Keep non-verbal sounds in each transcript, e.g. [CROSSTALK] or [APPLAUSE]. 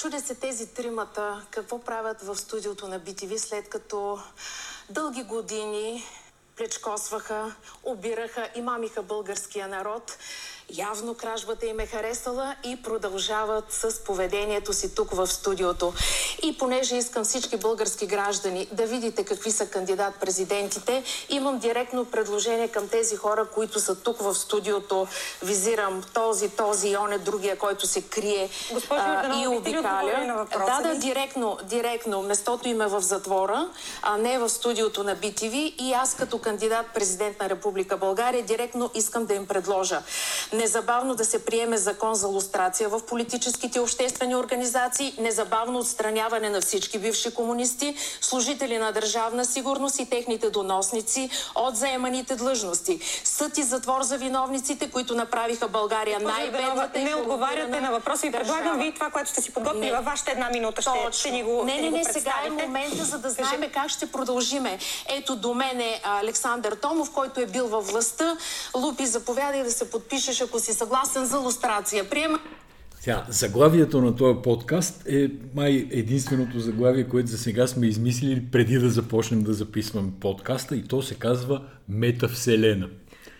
Чудя се тези тримата какво правят в студиото на BTV, след като дълги години плечкосваха, обираха и мамиха българския народ. Явно кражбата им е харесала и продължават с поведението си тук в студиото. И понеже искам всички български граждани да видите какви са кандидат-президентите, имам директно предложение към тези хора, които са тук в студиото. Визирам този, този и он е другия, който се крие Госпожо а, и обикаля. Да, да, директно, директно. Местото им е в затвора, а не в студиото на BTV. И аз като кандидат-президент на Република България директно искам да им предложа незабавно да се приеме закон за лустрация в политическите и обществени организации, незабавно отстраняване на всички бивши комунисти, служители на държавна сигурност и техните доносници от заеманите длъжности. Съд и затвор за виновниците, които направиха България най-бедната не отговаряте на въпроса и предлагам ви това, което сте си подготвили във вашата една минута. Ще, Точно. ще ни го не, ще не, не, сега е момента, за да знаем как ще продължиме. Ето до мен е Александър Томов, който е бил във властта. Лупи, заповядай да се подпишеш, ако си съгласен за лустрация. Приема Сега, заглавието на този подкаст е май единственото заглавие, което за сега сме измислили преди да започнем да записваме подкаста и то се казва Метавселена.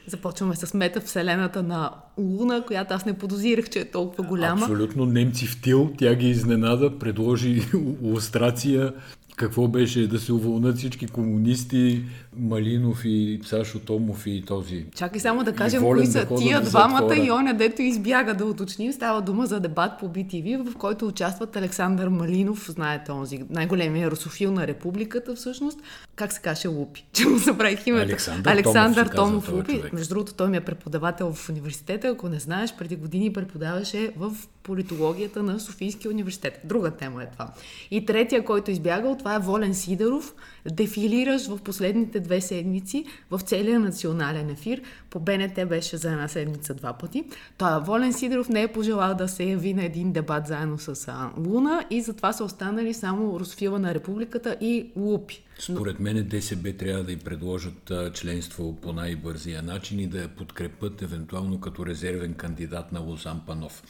Започваме с метавселената на Луна, която аз не подозирах, че е толкова голяма. Абсолютно немци в тил, тя ги изненада, предложи [LAUGHS] лустрация, какво беше да се уволнат всички комунисти, Малинов и Сашо Томов и този. Чакай само да кажем кои да са хода тия двамата и оня, дето избяга да уточним. Става дума за дебат по BTV, в който участват Александър Малинов, знаете, онзи най-големия русофил на републиката всъщност. Как се каже Лупи? [LAUGHS] Че му забравих името. Александър Александър Томов Томов Лупи. човек. Между другото, той ми е преподавател в университета. Ако не знаеш, преди години преподаваше в политологията на Софийския университет. Друга тема е това. И третия, който избягал, това е Волен Сидеров. Дефилираш в последните две седмици в целия национален ефир. По БНТ беше за една седмица два пъти. Той Волен Сидеров не е пожелал да се яви на един дебат заедно с Луна и затова са останали само Русфила на републиката и Лупи. Според мен ДСБ трябва да й предложат членство по най-бързия начин и да я подкрепят евентуално като резервен кандидат на Лозан Панов.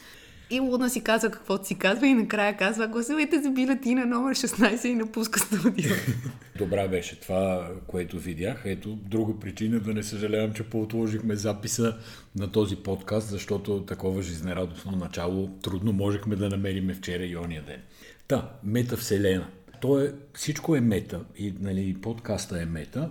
И Луна си казва каквото си казва и накрая казва гласувайте за бюлетина номер 16 и напуска студио. Добра беше това, което видях. Ето, друга причина да не съжалявам, че поотложихме записа на този подкаст, защото такова жизнерадостно начало трудно можехме да намериме вчера и ония ден. Та, метавселена. То е, всичко е мета и нали, подкаста е мета.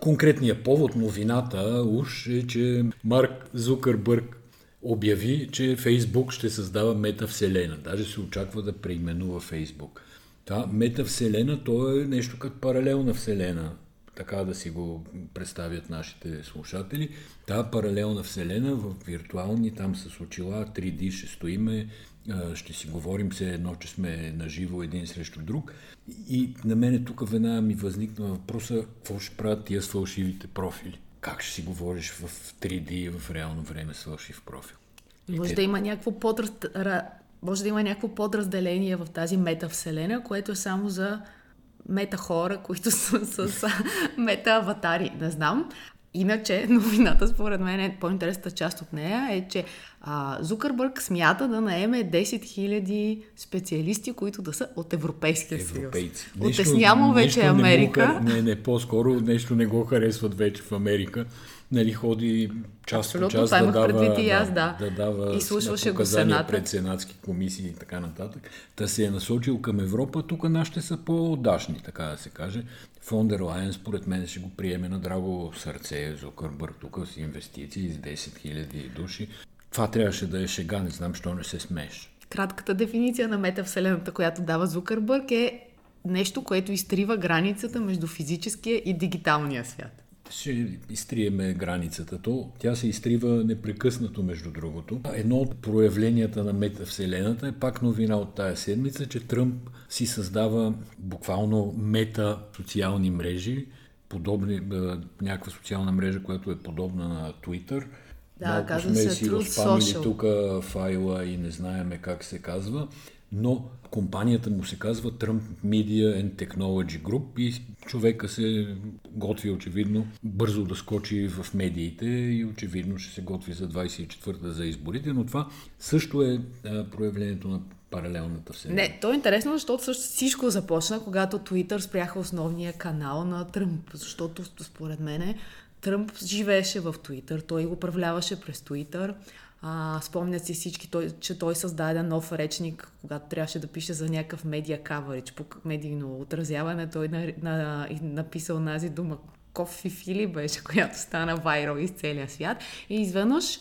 Конкретният повод, новината уж е, че Марк Зукърбърг обяви, че Фейсбук ще създава метавселена. Даже се очаква да преименува Фейсбук. Та метавселена, то е нещо като паралелна вселена, така да си го представят нашите слушатели. Та паралелна вселена в виртуални, там с очила, 3D ще стоиме, ще си говорим се едно, че сме наживо един срещу друг. И на мене тук веднага ми възникна въпроса, какво ще правят тия с фалшивите профили? Как ще си говориш в 3D и в реално време с фалшив профил? Може да има някакво подраз... ра- може да има някакво подразделение в тази метавселена, което е само за мета хора, които [LAUGHS] са с мета аватари. Не знам. Иначе, [LAUGHS] новината, според мен, е по-интересната част от нея е, че а, Зукърбърг смята да наеме 10 000 специалисти, които да са от Европейския съюз. европейци. Отеснямо вече нещо не Америка. хар- Не, не, по-скоро нещо не го харесват вече в Америка. Нали, ходи част по Абсолютно, част това да дава, предвид и аз, да. да дава Изслушваше на го Сената. пред сенатски комисии и така нататък. Та се е насочил към Европа, тук нашите са по-дашни, така да се каже. Фондер Лайен, според мен, ще го приеме на драго сърце, Зукърбърг, тук с инвестиции с 10 000 души. Това трябваше да е шега, не знам, що не се смееш. Кратката дефиниция на метавселената, която дава Зукърбърг е нещо, което изтрива границата между физическия и дигиталния свят. Ще изтриеме границата. То, тя се изтрива непрекъснато, между другото. Едно от проявленията на метавселената е пак новина от тая седмица, че Тръмп си създава буквално мета социални мрежи, подобни, е, някаква социална мрежа, която е подобна на Twitter, Да, Малко казва сме се си Truth Social. тук файла и не знаеме как се казва, но компанията му се казва Trump Media and Technology Group и човека се готви очевидно бързо да скочи в медиите и очевидно ще се готви за 24-та за изборите, но това също е проявлението на паралелната вселена. Не, то е интересно, защото също всичко започна, когато Twitter спряха основния канал на Тръмп, защото според мен Тръмп живееше в Twitter, той го управляваше през Twitter. А, спомнят си всички, той, че той създаде нов речник, когато трябваше да пише за някакъв медиа каверидж, по медийно отразяване. Той на, на, написал нази дума Кофи Фили беше, [LAUGHS] която стана вайрал из целия свят. И изведнъж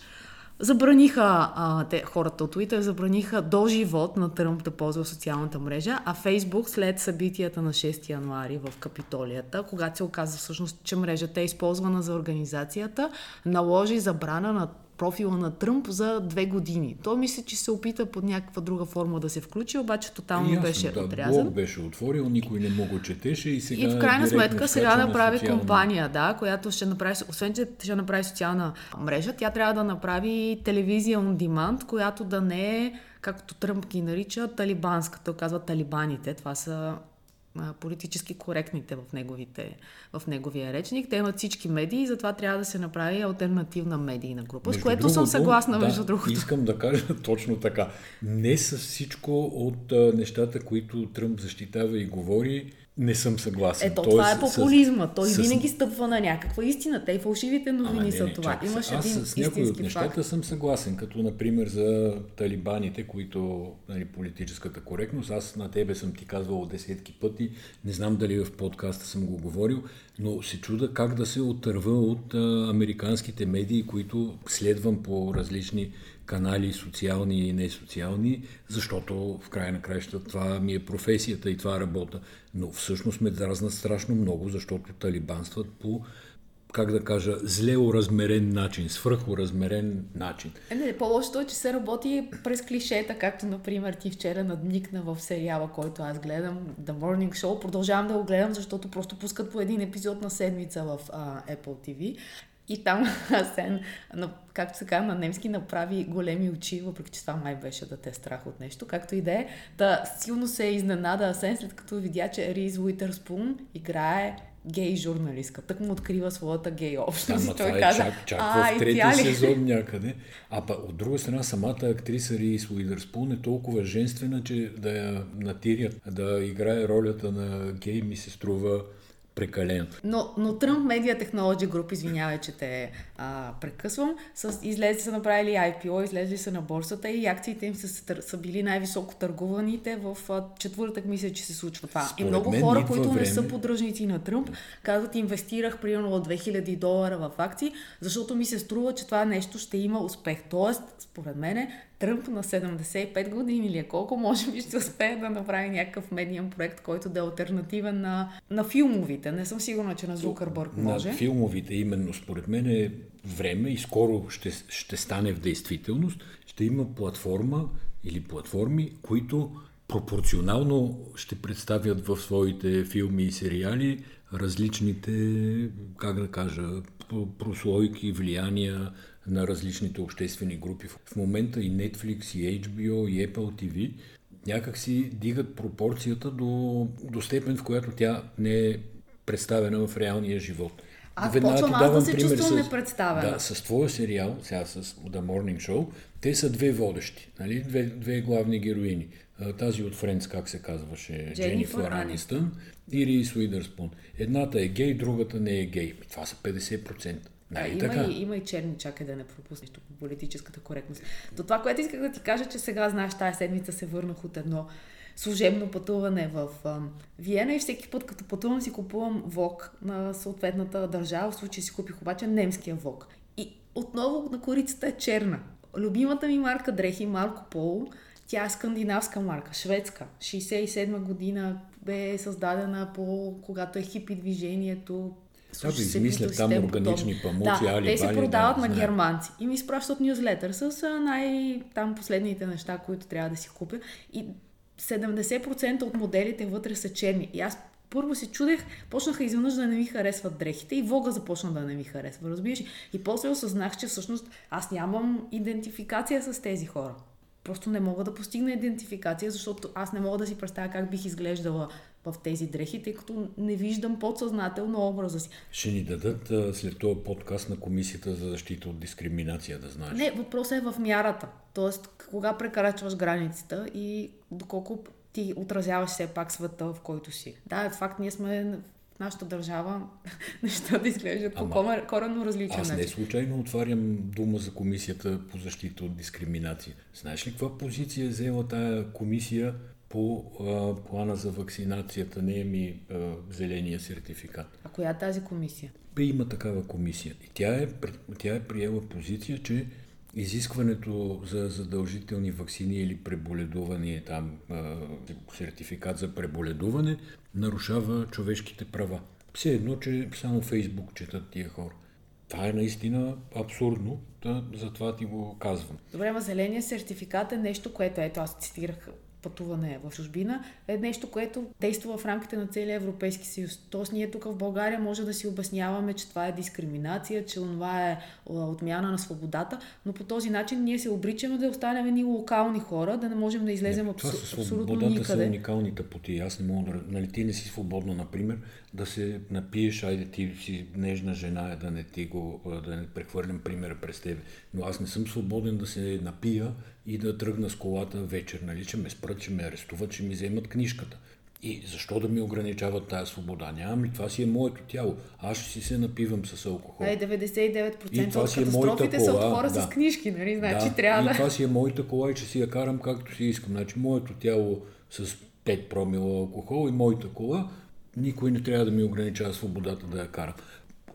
Забраниха а, те, хората от Twitter, забраниха до живот на Тръмп да ползва социалната мрежа, а Фейсбук след събитията на 6 януари в Капитолията, когато се оказа всъщност, че мрежата е използвана за организацията, наложи забрана на профила на Тръмп за две години. Той мисля, че се опита под някаква друга форма да се включи, обаче тотално Ясно, беше да, отрязан. блог беше отворил, никой не му го четеше и сега И в крайна сметка сега на направи социални- компания, да, която ще направи, освен че ще направи социална мрежа, тя трябва да направи телевизия on demand, която да не е, както Тръмп ги нарича, талибанска. Той казва талибаните. Това са политически коректните в, неговите, в неговия речник. Те имат всички медии и затова трябва да се направи альтернативна медийна група, с Между което съм другото, съгласна, да, между другото. Искам да кажа [LAUGHS] точно така. Не с всичко от а, нещата, които Тръмп защитава и говори, не съм съгласен. Ето, това е популизма. Той с- винаги стъпва на някаква истина. Те и фалшивите новини Ама са не, това. Имаш Аз един с някои от нещата факт. съм съгласен, като например за талибаните, които нали, политическата коректност. Аз на тебе съм ти казвал десетки пъти, не знам дали в подкаста съм го говорил, но се чуда как да се отърва от а, американските медии, които следвам по различни канали, социални и несоциални, защото в края на краища това ми е професията и това работа. Но всъщност ме дразнат страшно много, защото талибанстват по как да кажа, зле уразмерен начин, свръхуразмерен начин. Не, по-лошото е, че се работи през клишета, както, например, ти вчера надникна в сериала, който аз гледам, The Morning Show. Продължавам да го гледам, защото просто пускат по един епизод на седмица в а, Apple TV. И там [LAUGHS] Асен, както се казва на немски, направи големи очи, въпреки че това май беше да те е страх от нещо. Както и да е, да силно се изненада Асен, след като видя, че Риз Уитърспун играе гей журналистка. Тък му открива своята гей общност. И той това каза, е чак, чак а, в и трети тя ли? сезон [LAUGHS] някъде. А па, от друга страна, самата актриса Рис Уидърспун е толкова женствена, че да я натирят, да играе ролята на гей ми се струва прекалено. Но, но Trump Media Technology Group, извинявай, че те а, прекъсвам, с, излезли са направили IPO, излезли са на борсата и акциите им са, са, са били най-високо търгуваните в а, четвъртък, мисля, че се случва това. Според и много мен хора, които не са време. поддръжници на Тръмп, казват, инвестирах примерно от 2000 долара в акции, защото ми се струва, че това нещо ще има успех. Тоест, според мен, Тръмп на 75 години или е колко може би ще успее да направи някакъв медиен проект, който да е альтернативен на, на филмовите. Не съм сигурна, че на Зукърбърг може. На филмовите именно според мен е време и скоро ще, ще стане в действителност, ще има платформа или платформи, които пропорционално ще представят в своите филми и сериали различните, как да кажа, прослойки, влияния на различните обществени групи. В момента и Netflix, и HBO, и Apple TV някак си дигат пропорцията до, до степен, в която тя не е представена в реалния живот. Аз Веднага почвам аз да се чувствам с- непредставена. Да, с твоя сериал, сега с The Morning Show, те са две водещи, нали? две, две главни героини. Тази от Френдс, как се казваше? Дженифър Анистън и Рис Уидърспун. Едната е гей, другата не е гей. Това са 50%. Нали има, така? и, има и черни, чакай да не пропуснеш тук по политическата коректност. До това, което исках да ти кажа, че сега, знаеш, тази седмица се върнах от едно служебно пътуване в ам, Виена и всеки път, като пътувам, си купувам вок на съответната държава. В случай си купих обаче немския вок. И отново на корицата е черна. Любимата ми марка дрехи Марко Поло, тя е скандинавска марка, шведска. 67 година бе създадена по когато е хипи движението. Да, Слушай се измислят там органични подобни. памуци, да, али, те се продават да, на германци и ми изпращат нюзлетър с най- там последните неща, които трябва да си купя. И 70% от моделите вътре са черни. И аз първо се чудех, почнаха изведнъж да не ми харесват дрехите и Вога започна да не ми харесва, разбираш? И после осъзнах, че всъщност аз нямам идентификация с тези хора. Просто не мога да постигна идентификация, защото аз не мога да си представя как бих изглеждала в тези дрехи, тъй като не виждам подсъзнателно образа си. Ще ни дадат а, след този подкаст на Комисията за защита от дискриминация, да знаеш. Не, въпросът е в мярата. Тоест, кога прекрачваш границата и доколко ти отразяваш все пак света, в който си. Да, е факт, ние сме в нашата държава [LAUGHS] нещата изглеждат по Ама, коренно различен Аз не начин. случайно отварям дума за комисията по защита от дискриминация. Знаеш ли каква позиция е взела тая комисия по а, плана за вакцинацията? Не е ми а, зеления сертификат. А коя е тази комисия? Има такава комисия. И тя е, тя е приела позиция, че изискването за задължителни вакцини или преболедуване, там а, сертификат за преболедуване, нарушава човешките права. Все едно, че само Фейсбук четат тия хора. Това е наистина абсурдно, да, затова ти го казвам. Добре, ма зеления сертификат е нещо, което, ето аз цитирах пътуване в чужбина, е нещо, което действа в рамките на целия Европейски съюз. Тоест ние тук в България може да си обясняваме, че това е дискриминация, че това е отмяна на свободата, но по този начин ние се обричаме да останем едни локални хора, да не можем да излезем Това абсу- със абсолютно свободата са уникалните пути. Аз не мога да... Нали, ти не си свободна, например, да се напиеш, айде ти си нежна жена, да не ти го, да не прехвърлям примера през тебе. Но аз не съм свободен да се напия и да тръгна с колата вечер, нали, че ме спрат, че ме арестуват, че ми вземат книжката. И защо да ми ограничават тая свобода? Нямам ли? Това си е моето тяло. Аз ще си се напивам с алкохол. А и 99% И това от си е катастрофите са от хора да. с книжки, нали? Значи да, трябва и да... това си е моята кола и че си я карам както си искам. Значи моето тяло с 5 промила алкохол и моята кола, никой не трябва да ми ограничава свободата да я карам.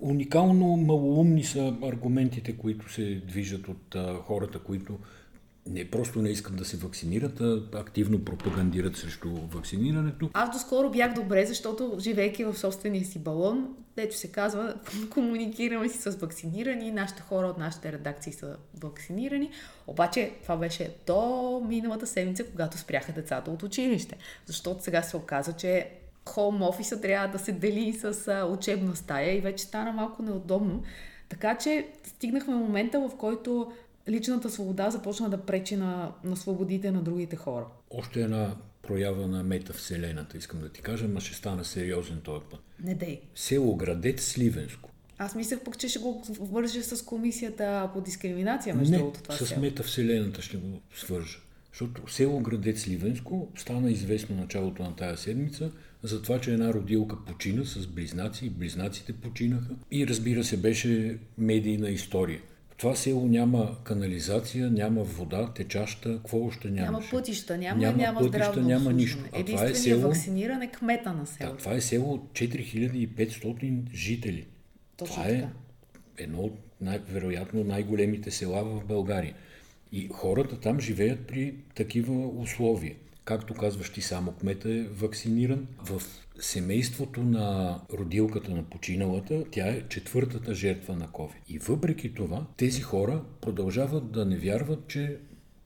Уникално малоумни са аргументите, които се движат от а, хората, които не просто не искат да се вакцинират, а активно пропагандират срещу вакцинирането. Аз доскоро бях добре, защото живейки в собствения си балон, дето се казва, [LAUGHS] комуникираме си с вакцинирани, нашите хора от нашите редакции са вакцинирани. Обаче това беше до миналата седмица, когато спряха децата от училище. Защото сега се оказа, че хоум офиса трябва да се дели с учебна стая и вече стана малко неудобно. Така че стигнахме момента, в който личната свобода започна да пречи на, на свободите на другите хора. Още една проява на метавселената, искам да ти кажа, ма ще стана сериозен този път. Не дей. Село Градец, Сливенско. Аз мислех пък, че ще го вържа с комисията по дискриминация, между другото това с село. метавселената ще го свържа. Защото село Градец Ливенско стана известно началото на тая седмица за това, че една родилка почина с близнаци и близнаците починаха. И разбира се, беше медийна история. В това село няма канализация, няма вода, течаща, какво още Няма нямаше? пътища, няма, Няма няма, пътища, няма нищо. А това е село- вакциниран е кмета на Да, селото. това е село от 4500 жители. Точно това е така. едно от най- вероятно най-големите села в България. И хората там живеят при такива условия. Както казваш ти, само кмета е вакциниран. В семейството на родилката на починалата, тя е четвъртата жертва на COVID. И въпреки това, тези хора продължават да не вярват, че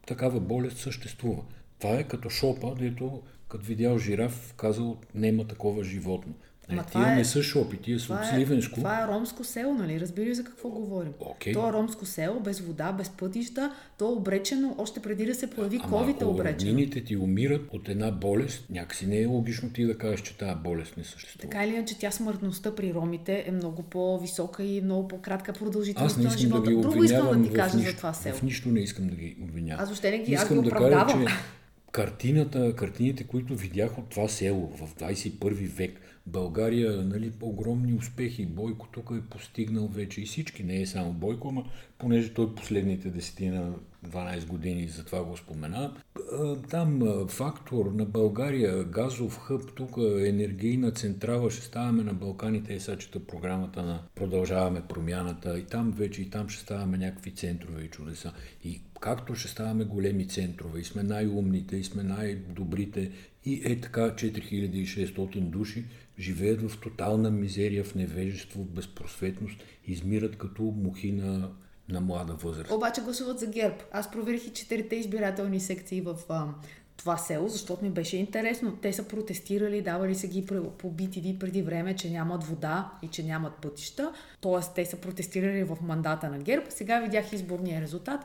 такава болест съществува. Това е като шопа, дето като видял жираф, казал, нема такова животно. Ама Е, тия е- не са шопи, тия са от е, Сливенско. това е ромско село, нали? Разбира за какво говорим. Окей. То е ромско село, без вода, без пътища. То е обречено, още преди да се появи Ама COVID е обречено. роднините ти умират от една болест, някакси не е логично ти да кажеш, че тази болест не съществува. Така или иначе, тя смъртността при ромите е много по-висока и много по-кратка продължителност Аз на искам да живота. ги Друго искам да ти кажа нищо. за това село. В нищо не искам да ги обвинявам. Аз въобще не ги- аз искам ги да кажа, оправдавам. че картината, картините, които видях от това село в 21 век, България, нали, огромни успехи. Бойко тук е постигнал вече и всички. Не е само Бойко, ама понеже той последните 10 на 12 години, затова го спомена. Там фактор на България, газов хъб, тук енергийна централа, ще ставаме на Балканите, е сега програмата на Продължаваме промяната и там вече и там ще ставаме някакви центрове и чудеса. И както ще ставаме големи центрове и сме най-умните и сме най-добрите и е така 4600 души живеят в тотална мизерия, в невежество, в безпросветност, измират като мухи на, на млада възраст. Обаче гласуват за ГЕРБ. Аз проверих и четирите избирателни секции в а, това село, защото ми беше интересно. Те са протестирали, давали се ги по BTV преди време, че нямат вода и че нямат пътища. Тоест, те са протестирали в мандата на ГЕРБ. Сега видях изборния резултат.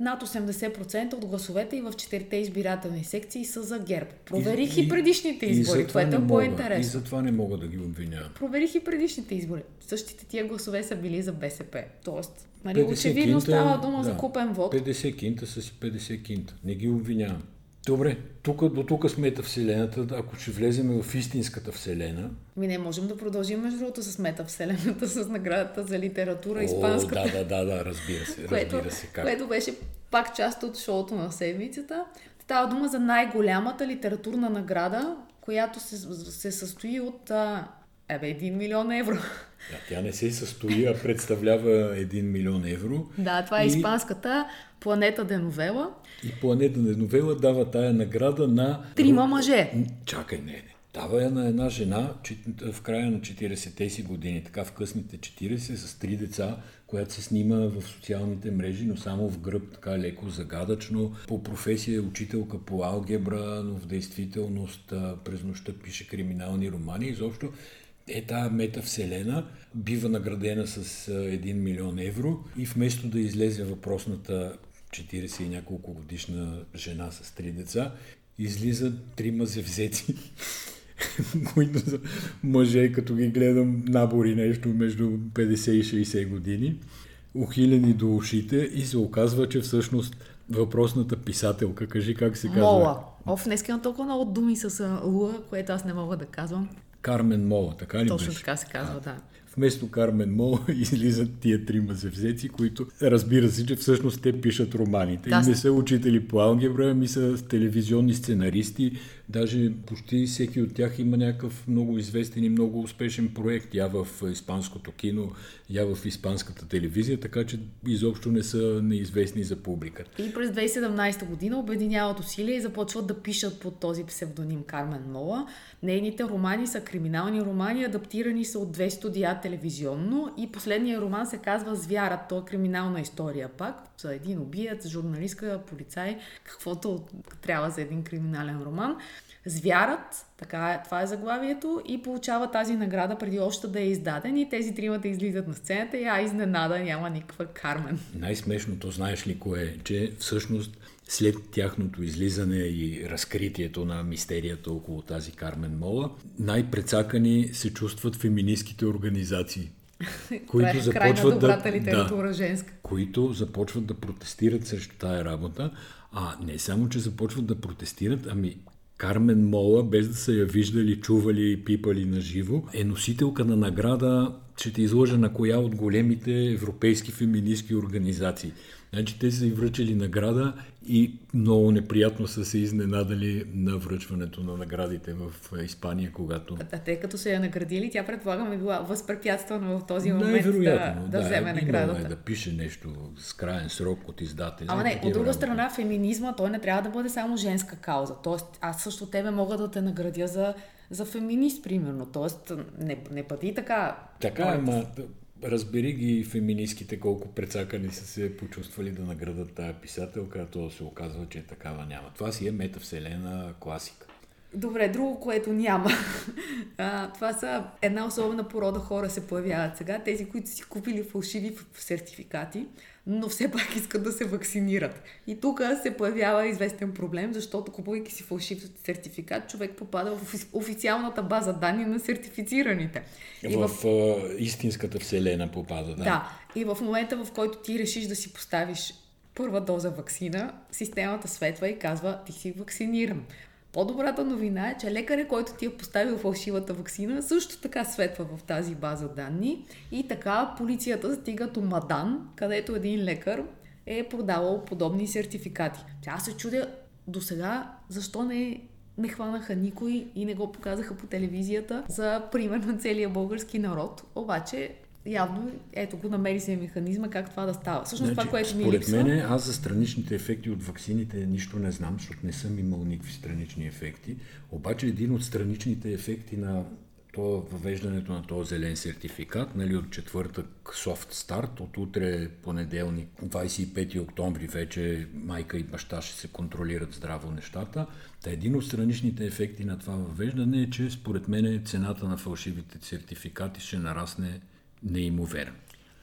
Над 80% от гласовете и в четирите избирателни секции са за ГЕРБ. Проверих и, и предишните избори, и което е по-интересно. И затова не мога да ги обвинявам. Проверих и предишните избори. Същите тия гласове са били за БСП. Тоест, нали, очевидно кинта, става дума да, за купен вод. 50 кинта са си 50 кинта. Не ги обвинявам. Добре, тук, до тук с метавселената, ако ще влезем в истинската вселена. Ми не можем да продължим между другото с метавселената, [LAUGHS] с наградата за литература, О, испанската. Да, да, да, да, разбира се, [LAUGHS] което, разбира се. Как. Което беше пак част от шоуто на седмицата. Става дума за най-голямата литературна награда, която се, се състои от а, Ебе, 1 милион евро. Да, тя не се състои, а представлява 1 милион евро. Да, това е и... испанската Планета Деновела. И Планета Деновела дава тая награда на... Трима мъже. Чакай, не, не. Дава я на една жена в края на 40-те си години, така в късните 40, с три деца, която се снима в социалните мрежи, но само в гръб, така леко загадъчно. По професия е учителка по алгебра, но в действителност през нощта пише криминални романи. Изобщо е тази метавселена бива наградена с 1 милион евро и вместо да излезе въпросната 40 и няколко годишна жена с три деца, излизат трима зевзеци, [LAUGHS] които са мъже, като ги гледам набори нещо между 50 и 60 години, ухилени до ушите и се оказва, че всъщност въпросната писателка, кажи как се казва. Мола. Оф, днес имам толкова много думи с Луа, което аз не мога да казвам. Кармен Мола, така ли Точно беше? така се казва, а, да. Вместо Кармен Мола [LAUGHS] излизат тия трима завзеци, които разбира се, че всъщност те пишат романите. Да. И не са учители по алгебра, ами са телевизионни сценаристи, Даже почти всеки от тях има някакъв много известен и много успешен проект, я в испанското кино, я в испанската телевизия, така че изобщо не са неизвестни за публиката. И през 2017 година обединяват усилия и започват да пишат под този псевдоним Кармен Мола. Нейните романи са криминални романи, адаптирани са от две студия телевизионно и последният роман се казва Звярат. То е криминална история пак. За един убиец, журналистка, полицай, каквото трябва за един криминален роман. Звярат, така е, това е заглавието, и получава тази награда преди още да е издаден и тези тримата излизат на сцената и а изненада няма никаква Кармен. Най-смешното, знаеш ли кое е, че всъщност след тяхното излизане и разкритието на мистерията около тази Кармен Мола, най-прецакани се чувстват феминистските организации. Които започват да, да, женска. Които започват да протестират срещу тая работа, а не само, че започват да протестират, ами Кармен Мола, без да са я виждали, чували и пипали на живо, е носителка на награда, ще те изложа на коя от големите европейски феминистки организации. Значи те са и връчили награда и много неприятно са се изненадали на връчването на наградите в Испания, когато... А те като са я наградили, тя предполагам е била възпрепятствана в този момент да, да, да вземе наградата. Е да пише нещо с крайен срок от издател. Ама не, от друга работа. страна, феминизма, той не трябва да бъде само женска кауза. Тоест, аз също тебе мога да те наградя за за феминист, примерно. Тоест, не, не бъди така. Така, ама разбери ги феминистките колко прецакани са се почувствали да наградат тая писателка, то се оказва, че такава няма. Това си е метавселена класика. Добре, друго, което няма. [LAUGHS] А, това са една особена порода хора се появяват сега. Тези, които си купили фалшиви сертификати, но все пак искат да се вакцинират. И тук се появява известен проблем, защото купувайки си фалшив сертификат, човек попада в официалната база данни на сертифицираните. И в, в истинската вселена попада, да. Да. И в момента, в който ти решиш да си поставиш първа доза вакцина, системата светва и казва, ти си вакциниран. По-добрата новина е, че лекаря, който ти е поставил фалшивата вакцина, също така светва в тази база данни и така полицията стига до Мадан, където един лекар е продавал подобни сертификати. Тя се чудя до сега защо не не хванаха никой и не го показаха по телевизията за пример на целия български народ. Обаче явно, ето го, намери се механизма как това да става. Всъщност значи, това, което ми Според липсва... мен, аз за страничните ефекти от ваксините нищо не знам, защото не съм имал никакви странични ефекти. Обаче един от страничните ефекти на то въвеждането на този зелен сертификат, нали, от четвъртък софт старт, от утре понеделник, 25 октомври вече майка и баща ще се контролират здраво нещата. Та един от страничните ефекти на това въвеждане е, че според мен цената на фалшивите сертификати ще нарасне неимоверно.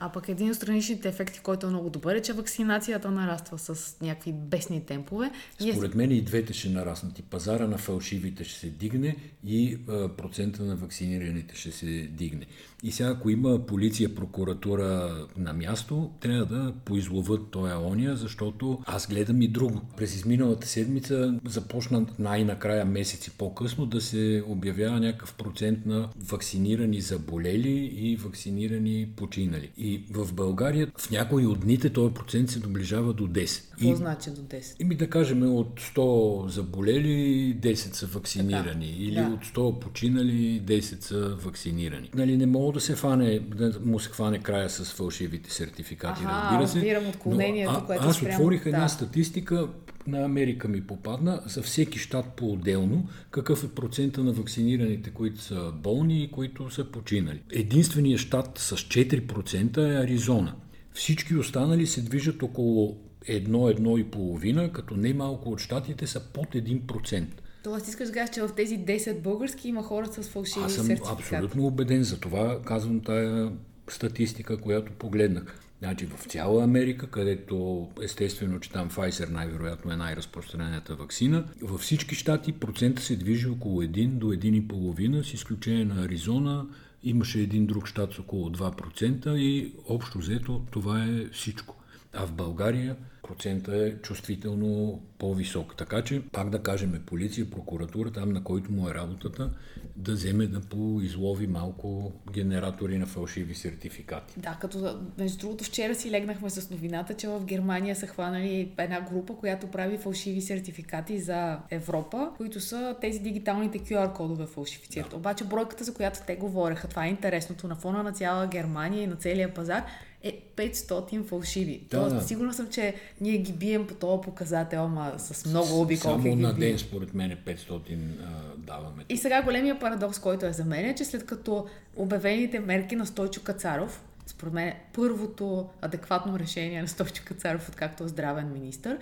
А пък един от страничните ефекти, който е много добър, е, че вакцинацията нараства с някакви бесни темпове. Според мен и двете ще нараснат. И пазара на фалшивите ще се дигне и а, процента на вакцинираните ще се дигне. И сега, ако има полиция, прокуратура на място, трябва да поизловат тоя ония, защото аз гледам и друго. През изминалата седмица започна най-накрая месеци по-късно да се обявява някакъв процент на вакцинирани заболели и вакцинирани починали. И в България в някои от дните този процент се доближава до 10. Какво и, значи до 10? Ими да кажем от 100 заболели 10 са вакцинирани. Така, или да. от 100 починали 10 са вакцинирани. Нали, не мога да се фане, да му се хване края с фалшивите сертификати, Аха, разбира се. разбирам отклонението, но, а, което Аз спрямо- отворих една да. статистика, на Америка ми попадна, за всеки щат по-отделно, какъв е процента на вакцинираните, които са болни и които са починали. Единственият щат с 4% е Аризона. Всички останали се движат около 1-1,5, като не малко от щатите са под 1%. Тоест, искаш да кажеш, че в тези 10 български има хора с фалшиви Аз съм сертификати. абсолютно убеден за това. Казвам тая статистика, която погледнах. Значи в цяла Америка, където естествено, че там Pfizer най-вероятно е най-разпространената вакцина, във всички щати процента се движи около 1 до 1,5, с изключение на Аризона, имаше един друг щат с около 2% и общо взето това е всичко. А в България процента е чувствително по-висок. Така че, пак да кажем, полиция, прокуратура, там на който му е работата, да вземе да поизлови малко генератори на фалшиви сертификати. Да, като между другото вчера си легнахме с новината, че в Германия са хванали една група, която прави фалшиви сертификати за Европа, които са тези дигиталните QR кодове фалшифицират. Да. Обаче бройката, за която те говореха, това е интересното, на фона на цяла Германия и на целия пазар, е 500 фалшиви. Да, Тоест, да. сигурна съм, че ние ги бием по този показател, ама с много обиколки Само на ден, според мен, 500 а, даваме. И сега големия парадокс, който е за мен, е, че след като обявените мерки на Стойчо Кацаров, според мен първото адекватно решение на Стойчо Кацаров, откакто е здравен министр,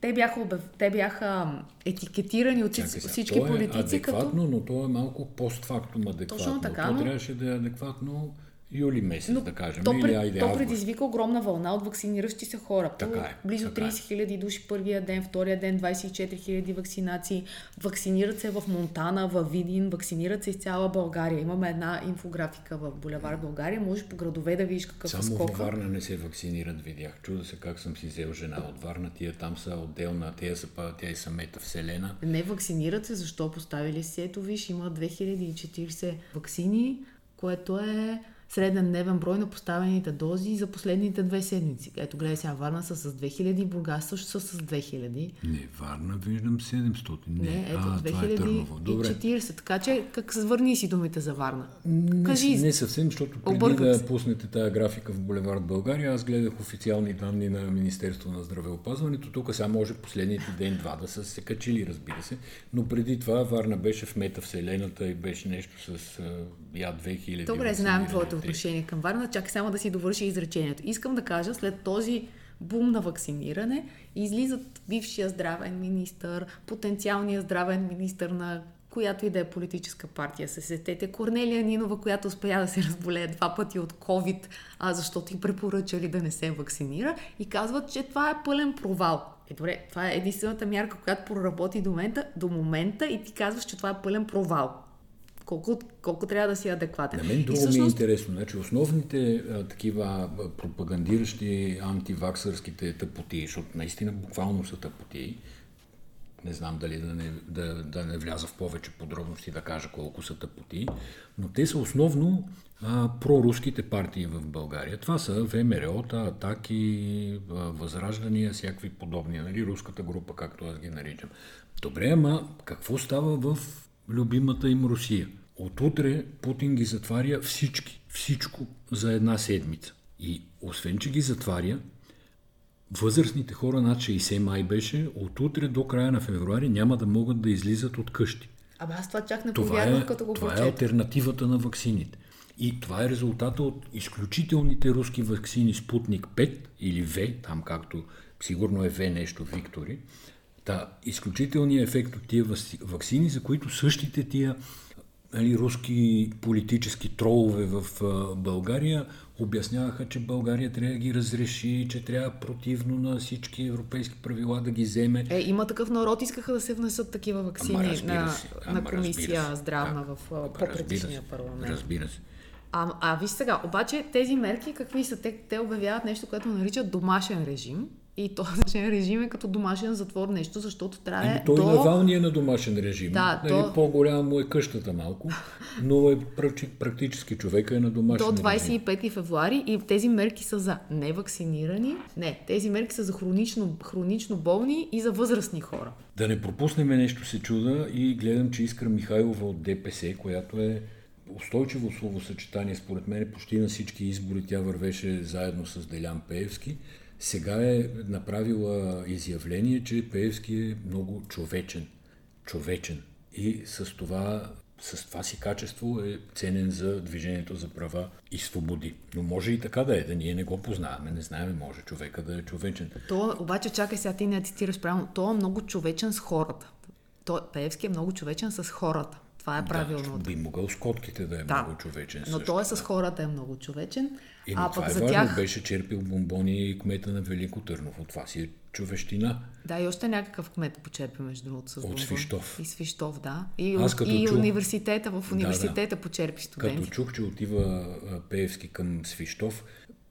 те бяха, обяв... те бяха етикетирани от Чакай всички, е политици адекватно, като... но то е малко постфактум адекватно. Точно така, то но- трябваше да е адекватно юли месец, Но да кажем. то, или айде то предизвика огромна вълна от вакциниращи се хора. Така е, Близо така е. 30 хиляди души първия ден, втория ден 24 хиляди вакцинации. Вакцинират се в Монтана, в Видин, вакцинират се из цяла България. Имаме една инфографика в Булевар България. Можеш по градове да видиш какъв е Само във скока. Варна не се вакцинират, видях. Чуда се как съм си взел жена от Варна. Тия там са отделна, тия са, тя и са метавселена. Не вакцинират се, защо поставили си? Ето виж, има 2040 вакцини, което е среден дневен брой на поставените дози за последните две седмици. Ето гледай сега, Варна са с 2000, Бургас също са с 2000. Не, Варна виждам 700. Не, Не, ето а, това е Търново. Добре. 2040. Така че, как се върни си думите за Варна? Кажи, Не, не съвсем, защото преди Обърках да се. пуснете тази графика в Булевард България, аз гледах официални данни на Министерство на здравеопазването. Тук сега може последните ден-два да са се качили, разбира се. Но преди това Варна беше в метавселената и беше нещо с я 2000. Добре, вакцинирани, твоето. Отношение към Варна. Чакай само да си довърши изречението. Искам да кажа, след този бум на вакциниране, излизат бившия здравен министр, потенциалният здравен министр на която и да е политическа партия. Се сетете Корнелия Нинова, която успя да се разболее два пъти от COVID, а защото и препоръчали да не се вакцинира и казват, че това е пълен провал. Е, добре, това е единствената мярка, която проработи до момента, до момента и ти казваш, че това е пълен провал. Колко, колко трябва да си адекватен. На мен друго ми е всъщност- интересно. Значи, основните а, такива пропагандиращи антиваксърските тъпоти, защото наистина буквално са тъпоти, не знам дали да не, да, да не вляза в повече подробности да кажа колко са тъпоти, но те са основно а, проруските партии в България. Това са ВМРО, Атаки, а, Възраждания, всякакви подобни, нали, руската група, както аз ги наричам. Добре, ама какво става в любимата им Русия? Отутре Путин ги затваря всички, всичко за една седмица. И освен, че ги затваря, възрастните хора над 60 май беше, от утре до края на февруари няма да могат да излизат от къщи. Абе, аз това чак не Това повярвах, е, като го това е прочетох. альтернативата на ваксините. И това е резултата от изключителните руски ваксини Спутник 5 или В, там както сигурно е В нещо, Виктори. Та, изключителният ефект от тия ваксини, за които същите тия нали, руски политически тролове в България обясняваха, че България трябва да ги разреши, че трябва противно на всички европейски правила да ги вземе. Е, има такъв народ, искаха да се внесат такива вакцини на, на комисия здравна Да. в по-предишния парламент. Разбира се. А, а виж сега, обаче тези мерки какви са? Те, те обявяват нещо, което наричат домашен режим. И този [LAUGHS] режим е като домашен затвор нещо, защото трябва Еми, той до... Навални е на домашен режим. Да, нали, то- По-голяма му е къщата малко, но е практи- практически човека е на домашен До режим. 25 февруари и тези мерки са за невакцинирани. Не, тези мерки са за хронично, хронично болни и за възрастни хора. Да не пропуснем нещо се чуда и гледам, че Искра Михайлова от ДПС, която е устойчиво словосъчетание, според мен почти на всички избори тя вървеше заедно с Делян Пеевски. Сега е направила изявление, че Пеевски е много човечен. Човечен. И с това, с това си качество е ценен за движението за права и свободи. Но може и така да е, да ние не го познаваме, не знаем, може човека да е човечен. То, обаче, чакай сега, ти не цитираш правилно. Той е много човечен с хората. Той, Пеевски е много човечен с хората. Това е правилното. Да, би могъл с котките да е Да. много човечен. Но също. той е с хората е много човечен. Еми, а пък е за важно. тях... Беше черпил бомбони и кмета на Велико Търново. Това си е човещина. Да, и още някакъв кмет почерпи, между другото, с От бомбон. Свищов. И Свищов, да. И, Аз като и чух- университета, в Да, университета почерпи Като студенти. чух, че отива Пеевски към Свищов,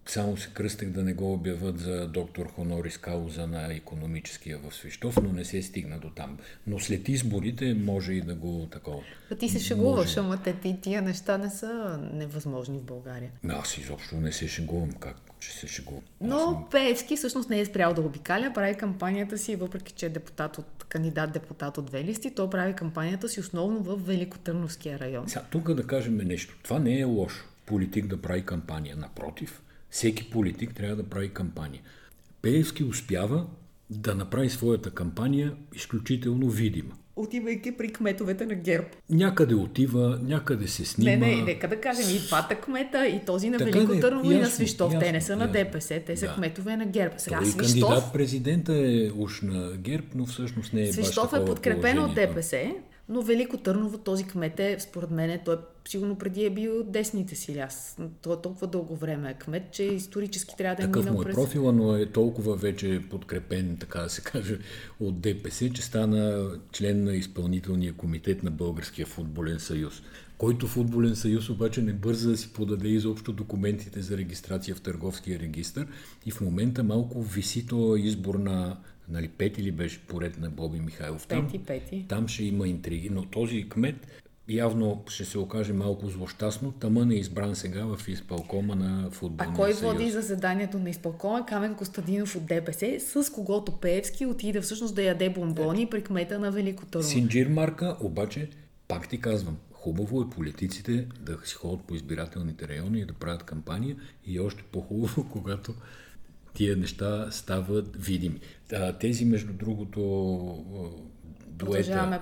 само се кръстех да не го обяват за доктор Хонорис Кауза на економическия в Свищов, но не се стигна до там. Но след изборите може и да го такова. А ти се шегуваш, ама те, ти, тия неща не са невъзможни в България. Аз изобщо не се шегувам, как че се шегувам. Но Пеевски всъщност не е спрял да обикаля, прави кампанията си, въпреки че е депутат от, кандидат-депутат от две листи, той прави кампанията си основно в Великотърновския район. Сега, тук да кажем нещо. Това не е лошо. Политик да прави кампания. Напротив, всеки политик трябва да прави кампания. Пеевски успява да направи своята кампания изключително видима. Отивайки при кметовете на ГЕРБ. Някъде отива, някъде се снима. Не, не, нека да кажем и двата кмета, и този на Така Велико е, Търново и на ясно, Свищов. те не ясно, са на ясно. ДПС, те са Да. кметове на ГЕРБ. Сега Той Свищов, кандидат президента е уж на ГЕРБ, но всъщност не е баш Свищов е такова подкрепен от. ДПС, но Велико Търново, този кмет е, според мен, той сигурно преди е бил десните си. Аз, той е толкова дълго време е кмет, че исторически трябва да е Такъв минал му е през... профила, но е толкова вече подкрепен, така да се каже, от ДПС, че стана член на изпълнителния комитет на Българския футболен съюз. Който футболен съюз обаче не бърза да си подаде изобщо документите за регистрация в търговския регистр и в момента малко виси то избор на нали, пет или беше поред на Боби Михайлов. Там, Пети, пети. там ще има интриги, но този кмет явно ще се окаже малко злощастно. Тъмън е избран сега в изпълкома на А футболния кой съюз. води заседанието на изпълкома? Камен Костадинов от ДПС, с когото Пеевски отиде всъщност да яде бомбони при кмета на Велико Търново. Синджир марка, обаче, пак ти казвам, хубаво е политиците да си ходят по избирателните райони и да правят кампания и още по-хубаво, [LAUGHS] когато тия неща стават видими. А, Тези, между другото, а, дуета,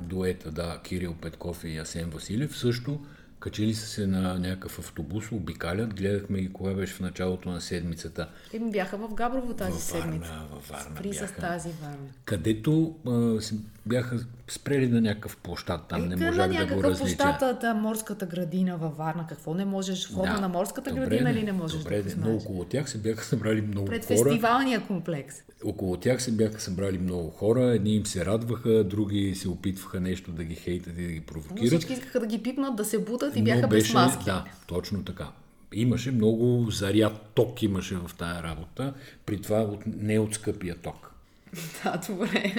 дуета, да, Кирил Петков и Асен Василев, също качили са се на някакъв автобус, обикалят, гледахме ги кога беше в началото на седмицата. Те ми бяха в Габрово тази Във седмица. Варна, във Варна Спри с бяха. тази Варна. където а, бяха спрели на някакъв площад. Там не Е, можах да го различа. площадата, морската градина във Варна. Какво не можеш? Входа на морската добре, градина де, ли не можеш добре, да де, но познаеш? около тях се бяха събрали много Пред хора. фестивалния комплекс. Около тях се бяха събрали много хора. Едни им се радваха, други се опитваха нещо да ги хейтат и да ги Но провокират. всички искаха да ги пипнат, да се бутат и Но бяха без маски. Да, точно така. Имаше много заряд ток имаше в тая работа, при това от, не от скъпия ток. [LAUGHS] Да, добре.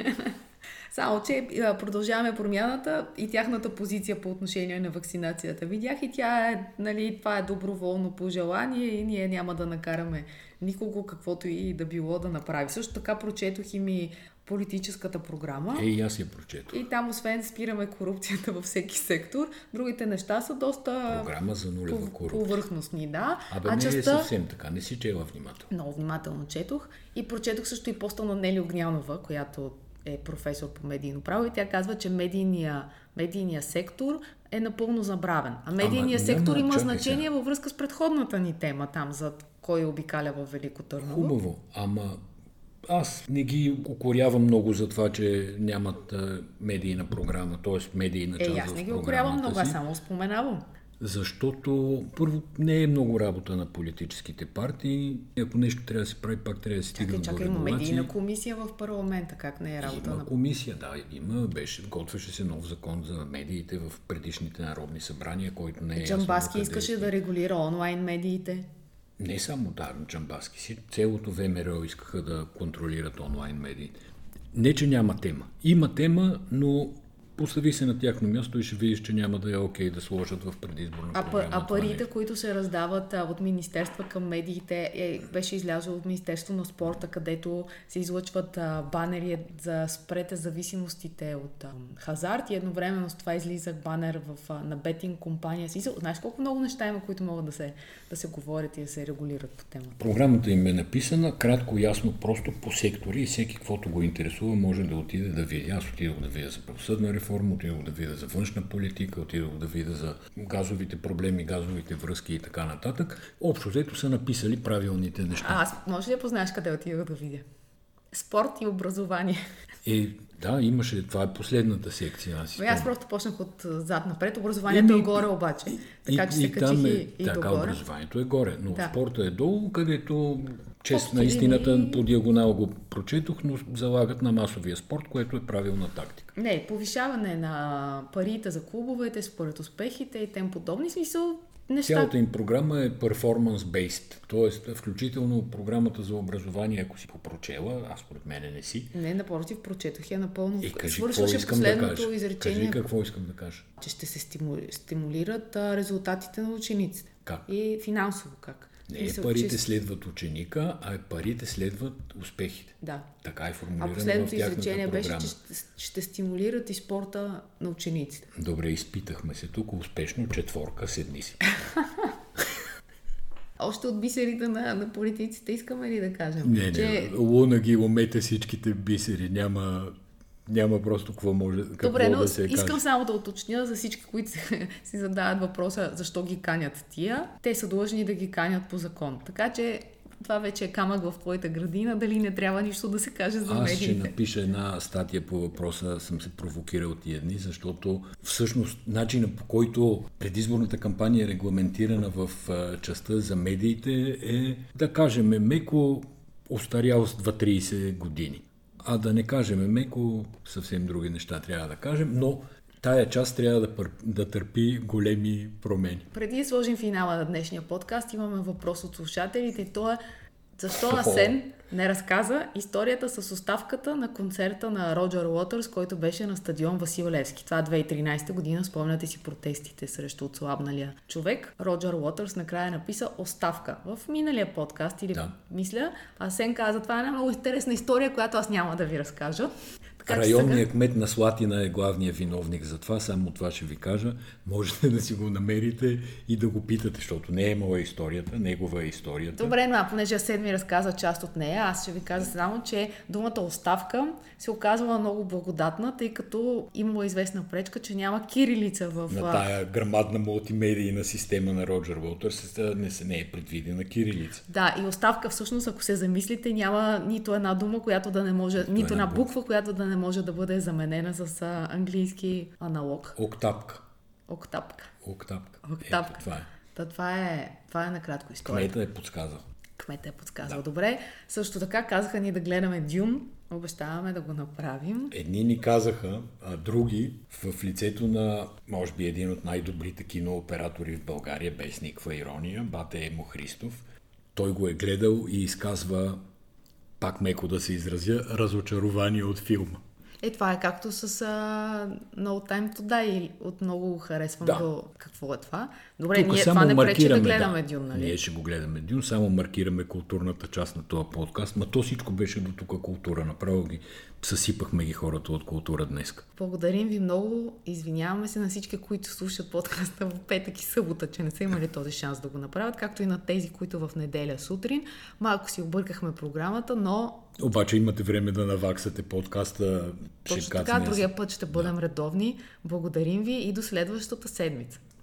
Само, че а, продължаваме промяната и тяхната позиция по отношение на вакцинацията. Видях и тя е, нали, това е доброволно пожелание и ние няма да накараме никого каквото и да било да направи. Също така прочетох и ми политическата програма. Е, и аз я прочетох. И там, освен спираме корупцията [LAUGHS] във всеки сектор, другите неща са доста Програма за нулева корупция. повърхностни, да. Абе, не е съвсем така, не си чела внимателно. много внимателно четох и прочетох също и поста на Нели Огнянова, която е професор по медийно право и тя казва, че медийния, медийния сектор е напълно забравен. А медийният няма, сектор има чакай значение сега. във връзка с предходната ни тема там, за кой обикаля в Велико Търново. Хубаво, ама аз не ги укорявам много за това, че нямат а, медийна програма, т.е. медийна част Е, аз не ги укорявам много, аз само споменавам. Защото първо не е много работа на политическите партии. Ако нещо трябва да се прави, пак трябва да се стигне до чакай, има регулации. медийна комисия в парламента, как не е работа Има на... комисия, да, има, беше, готвеше се нов закон за медиите в предишните народни събрания, който не е Джамбаски искаше е. да регулира онлайн медиите. Не само да, Джамбаски си, целото ВМРО искаха да контролират онлайн медиите. Не, че няма тема. Има тема, но постави се на тяхно място и ще видиш, че няма да е окей да сложат в предизборна А, програма. а парите, нещо. които се раздават а, от министерства към медиите, е, беше излязло от Министерство на спорта, където се излъчват а, банери за спрете зависимостите от а, хазарт и едновременно с това излиза банер в, а, на бетинг компания. Си, знаеш колко много неща има, които могат да се, да се говорят и да се регулират по темата. Програмата им е написана кратко, ясно, просто по сектори и всеки, каквото го интересува, може да отиде да види. Аз отидох да видя за правосъдна реформа, отидох да видя за външна политика, отидох да видя за газовите проблеми, газовите връзки и така нататък. Общо взето са написали правилните неща. А, аз може ли да познаеш къде отидох да видя? Спорт и образование. Е, да, имаше, това е последната секция. Аз, Ами Аз просто почнах от зад напред. Образованието Еми, е горе обаче. Така че се качих е, и, и така, догоре. образованието е горе, но Да. спорта е долу, където чест на истината по диагонал го прочетох, но залагат на масовия спорт, което е правилна тактика. Не, повишаване на парите за клубовете според успехите и тем подобни смисъл неща. Цялата им програма е performance-based, т.е. включително програмата за образование, ако си попрочела, аз според мен не си, Не, напротив, прочетох я напълно. и кажи какво Свършваше искам да последното кажа. изречение, Кажи какво искам да кажа. че ще се стимули, стимулират резултатите на учениците. Как? И финансово как. Не е парите следват ученика, а е парите следват успехите. Да. Така е А формулирано в последното изречение беше, че ще, ще стимулират и спорта на учениците. Добре, изпитахме се тук успешно, четворка, седни си. [LAUGHS] Още от бисерите на, на политиците искаме ли да кажем? Не, не, че... луна ги умете всичките бисери, няма, няма просто какво може какво Добре, но да се искам каже. само да уточня за всички, които [LAUGHS] си задават въпроса защо ги канят тия. Те са длъжни да ги канят по закон. Така че това вече е камък в твоята градина, дали не трябва нищо да се каже за Аз ще медиите. напиша една статия по въпроса, съм се провокирал тия дни, защото всъщност начина по който предизборната кампания е регламентирана в частта за медиите е, да кажем, меко остарял с 2-30 години. А да не кажем меко, съвсем други неща трябва да кажем, но тая част трябва да, да търпи големи промени. Преди да сложим финала на днешния подкаст, имаме въпрос от слушателите и то е защо. Асен не разказа историята с оставката на концерта на Роджер Уотърс, който беше на стадион Васил Левски. Това е 2013 година, спомняте си протестите срещу отслабналия човек. Роджер Уотърс накрая написа оставка. В миналия подкаст или Да. мисля, Асен каза, това е една много интересна история, която аз няма да ви разкажа. Че Районният кмет на Слатина е главният виновник за това, само това ще ви кажа. Можете да си го намерите и да го питате, защото не е моя историята, негова е историята. Добре, но а понеже Асен ми разказа част от нея, аз ще ви кажа само, че думата оставка се оказала много благодатна, тъй като имала известна пречка, че няма кирилица в... На тая грамадна мултимедийна система на Роджер Уотърс не, се, не е предвидена кирилица. Да, и оставка всъщност, ако се замислите, няма нито една дума, която да не може, нито, една една буква. буква, която да не може да бъде заменена с английски аналог. Октапка. Октапка. Октапка. Октапка. Ето, това е. Та, това е, това е накратко история. Кмета е подсказал. Кмет е подсказал. Добре. Също така казаха ни да гледаме Дюн. Обещаваме да го направим. Едни ни казаха, а други в лицето на, може би, един от най-добрите кинооператори в България, без никаква ирония, Бате Емо Христов. Той го е гледал и изказва, пак меко да се изразя, разочарование от филма. Е, това е както с uh, No Time to Die. От много харесвам Да. до какво е това. Добре, Тук ние това не пречи да гледаме Дюн, нали? Ние ще го гледаме Дюн, само маркираме културната част на този подкаст. Ма то всичко беше до тук култура. Направо ги съсипахме ги хората от култура днес. Благодарим ви много. Извиняваме се на всички, които слушат подкаста в петък и събота, че не са имали този шанс да го направят, както и на тези, които в неделя сутрин. Малко си объркахме програмата, но Обаче имате време да наваксате подкаста. Точно така, другия път ще бъдем редовни. Благодарим ви и до следващата седмица.